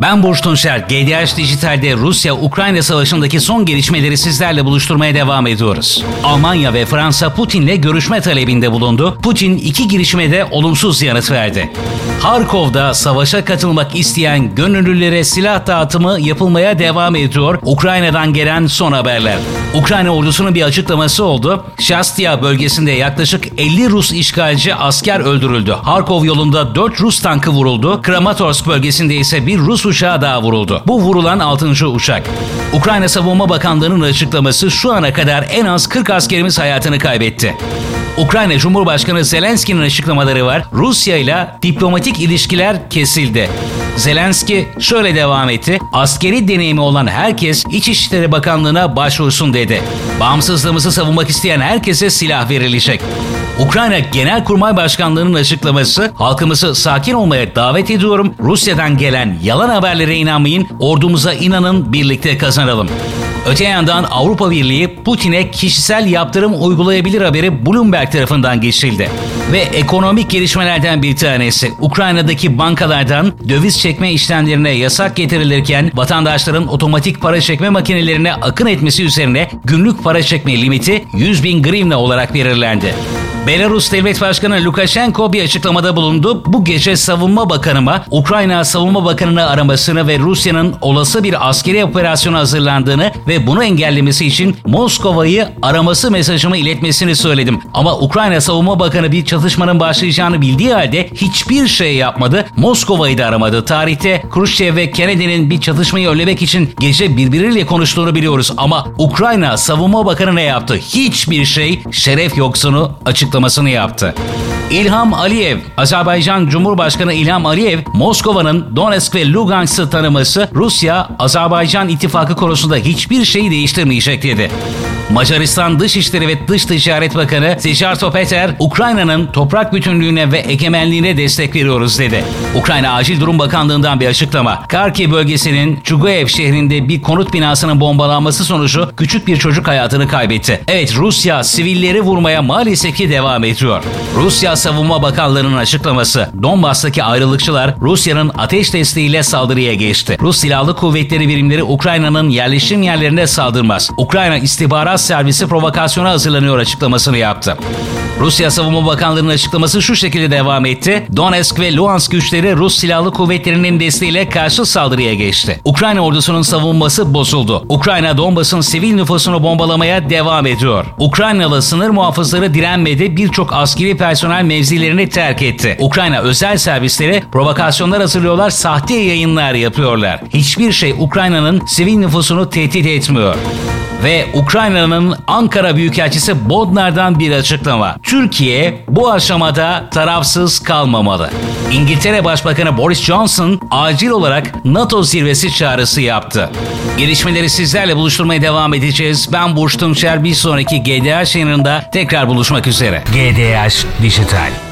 Ben Burç Tunçer. GDH Dijital'de Rusya-Ukrayna savaşındaki son gelişmeleri sizlerle buluşturmaya devam ediyoruz. Almanya ve Fransa Putin'le görüşme talebinde bulundu. Putin iki girişime de olumsuz yanıt verdi. Harkov'da savaşa katılmak isteyen gönüllülere silah dağıtımı yapılmaya devam ediyor. Ukrayna'dan gelen son haberler. Ukrayna ordusunun bir açıklaması oldu. Shastia bölgesinde yaklaşık 50 Rus işgalci asker öldürüldü. Harkov yolunda 4 Rus tankı vuruldu. Kramatorsk bölgesinde ise bir Rus uçağı daha vuruldu. Bu vurulan 6. uçak. Ukrayna Savunma Bakanlığı'nın açıklaması şu ana kadar en az 40 askerimiz hayatını kaybetti. Ukrayna Cumhurbaşkanı Zelenski'nin açıklamaları var. Rusya ile diplomatik ilişkiler kesildi. Zelenski şöyle devam etti. Askeri deneyimi olan herkes İçişleri Bakanlığı'na başvursun dedi. Bağımsızlığımızı savunmak isteyen herkese silah verilecek. Ukrayna Genelkurmay Başkanlığı'nın açıklaması halkımızı sakin olmaya davet ediyorum. Rusya'dan gelen yalan haberlere inanmayın, ordumuza inanın, birlikte kazanalım. Öte yandan Avrupa Birliği Putin'e kişisel yaptırım uygulayabilir haberi Bloomberg tarafından geçildi. Ve ekonomik gelişmelerden bir tanesi Ukrayna'daki bankalardan döviz çekme işlemlerine yasak getirilirken vatandaşların otomatik para çekme makinelerine akın etmesi üzerine günlük para çekme limiti 100 bin grivna olarak belirlendi. Belarus Devlet Başkanı Lukashenko bir açıklamada bulundu. Bu gece Savunma Bakanıma Ukrayna Savunma Bakanı'nı aramasını ve Rusya'nın olası bir askeri operasyona hazırlandığını ve bunu engellemesi için Moskova'yı araması mesajımı iletmesini söyledim. Ama Ukrayna Savunma Bakanı bir çatışmanın başlayacağını bildiği halde hiçbir şey yapmadı. Moskova'yı da aramadı. Tarihte Khrushchev ve Kennedy'nin bir çatışmayı önlemek için gece birbiriyle konuştuğunu biliyoruz. Ama Ukrayna Savunma Bakanı ne yaptı? Hiçbir şey şeref yoksunu açıklamasını yaptı. İlham Aliyev, Azerbaycan Cumhurbaşkanı İlham Aliyev, Moskova'nın Donetsk ve Lugansk'ı tanıması Rusya-Azerbaycan ittifakı konusunda hiçbir şeyi değiştirmeyecek dedi. Macaristan Dışişleri ve Dış Ticaret Bakanı Sijarto Peter, Ukrayna'nın toprak bütünlüğüne ve egemenliğine destek veriyoruz dedi. Ukrayna Acil Durum Bakanlığı'ndan bir açıklama. Karki bölgesinin Çuguev şehrinde bir konut binasının bombalanması sonucu küçük bir çocuk hayatını kaybetti. Evet Rusya sivilleri vurmaya maalesef ki devam ediyor. Rusya Savunma Bakanlığı'nın açıklaması. Donbas'taki ayrılıkçılar Rusya'nın ateş desteğiyle saldırıya geçti. Rus Silahlı Kuvvetleri birimleri Ukrayna'nın yerleşim yerlerine saldırmaz. Ukrayna istihbarat servisi provokasyona hazırlanıyor açıklamasını yaptı. Rusya Savunma Bakanlığı'nın açıklaması şu şekilde devam etti. Donetsk ve Luhansk güçleri Rus Silahlı Kuvvetleri'nin desteğiyle karşı saldırıya geçti. Ukrayna ordusunun savunması bozuldu. Ukrayna Donbas'ın sivil nüfusunu bombalamaya devam ediyor. Ukraynalı sınır muhafızları direnmedi, birçok askeri personel mevzilerini terk etti. Ukrayna özel servisleri provokasyonlar hazırlıyorlar, sahte yayınlar yapıyorlar. Hiçbir şey Ukrayna'nın sivil nüfusunu tehdit etmiyor ve Ukrayna'nın Ankara Büyükelçisi Bodnar'dan bir açıklama. Türkiye bu aşamada tarafsız kalmamalı. İngiltere Başbakanı Boris Johnson acil olarak NATO zirvesi çağrısı yaptı. Gelişmeleri sizlerle buluşturmaya devam edeceğiz. Ben Burç Tunçer. Bir sonraki GDH yayınında tekrar buluşmak üzere. GDH Dijital.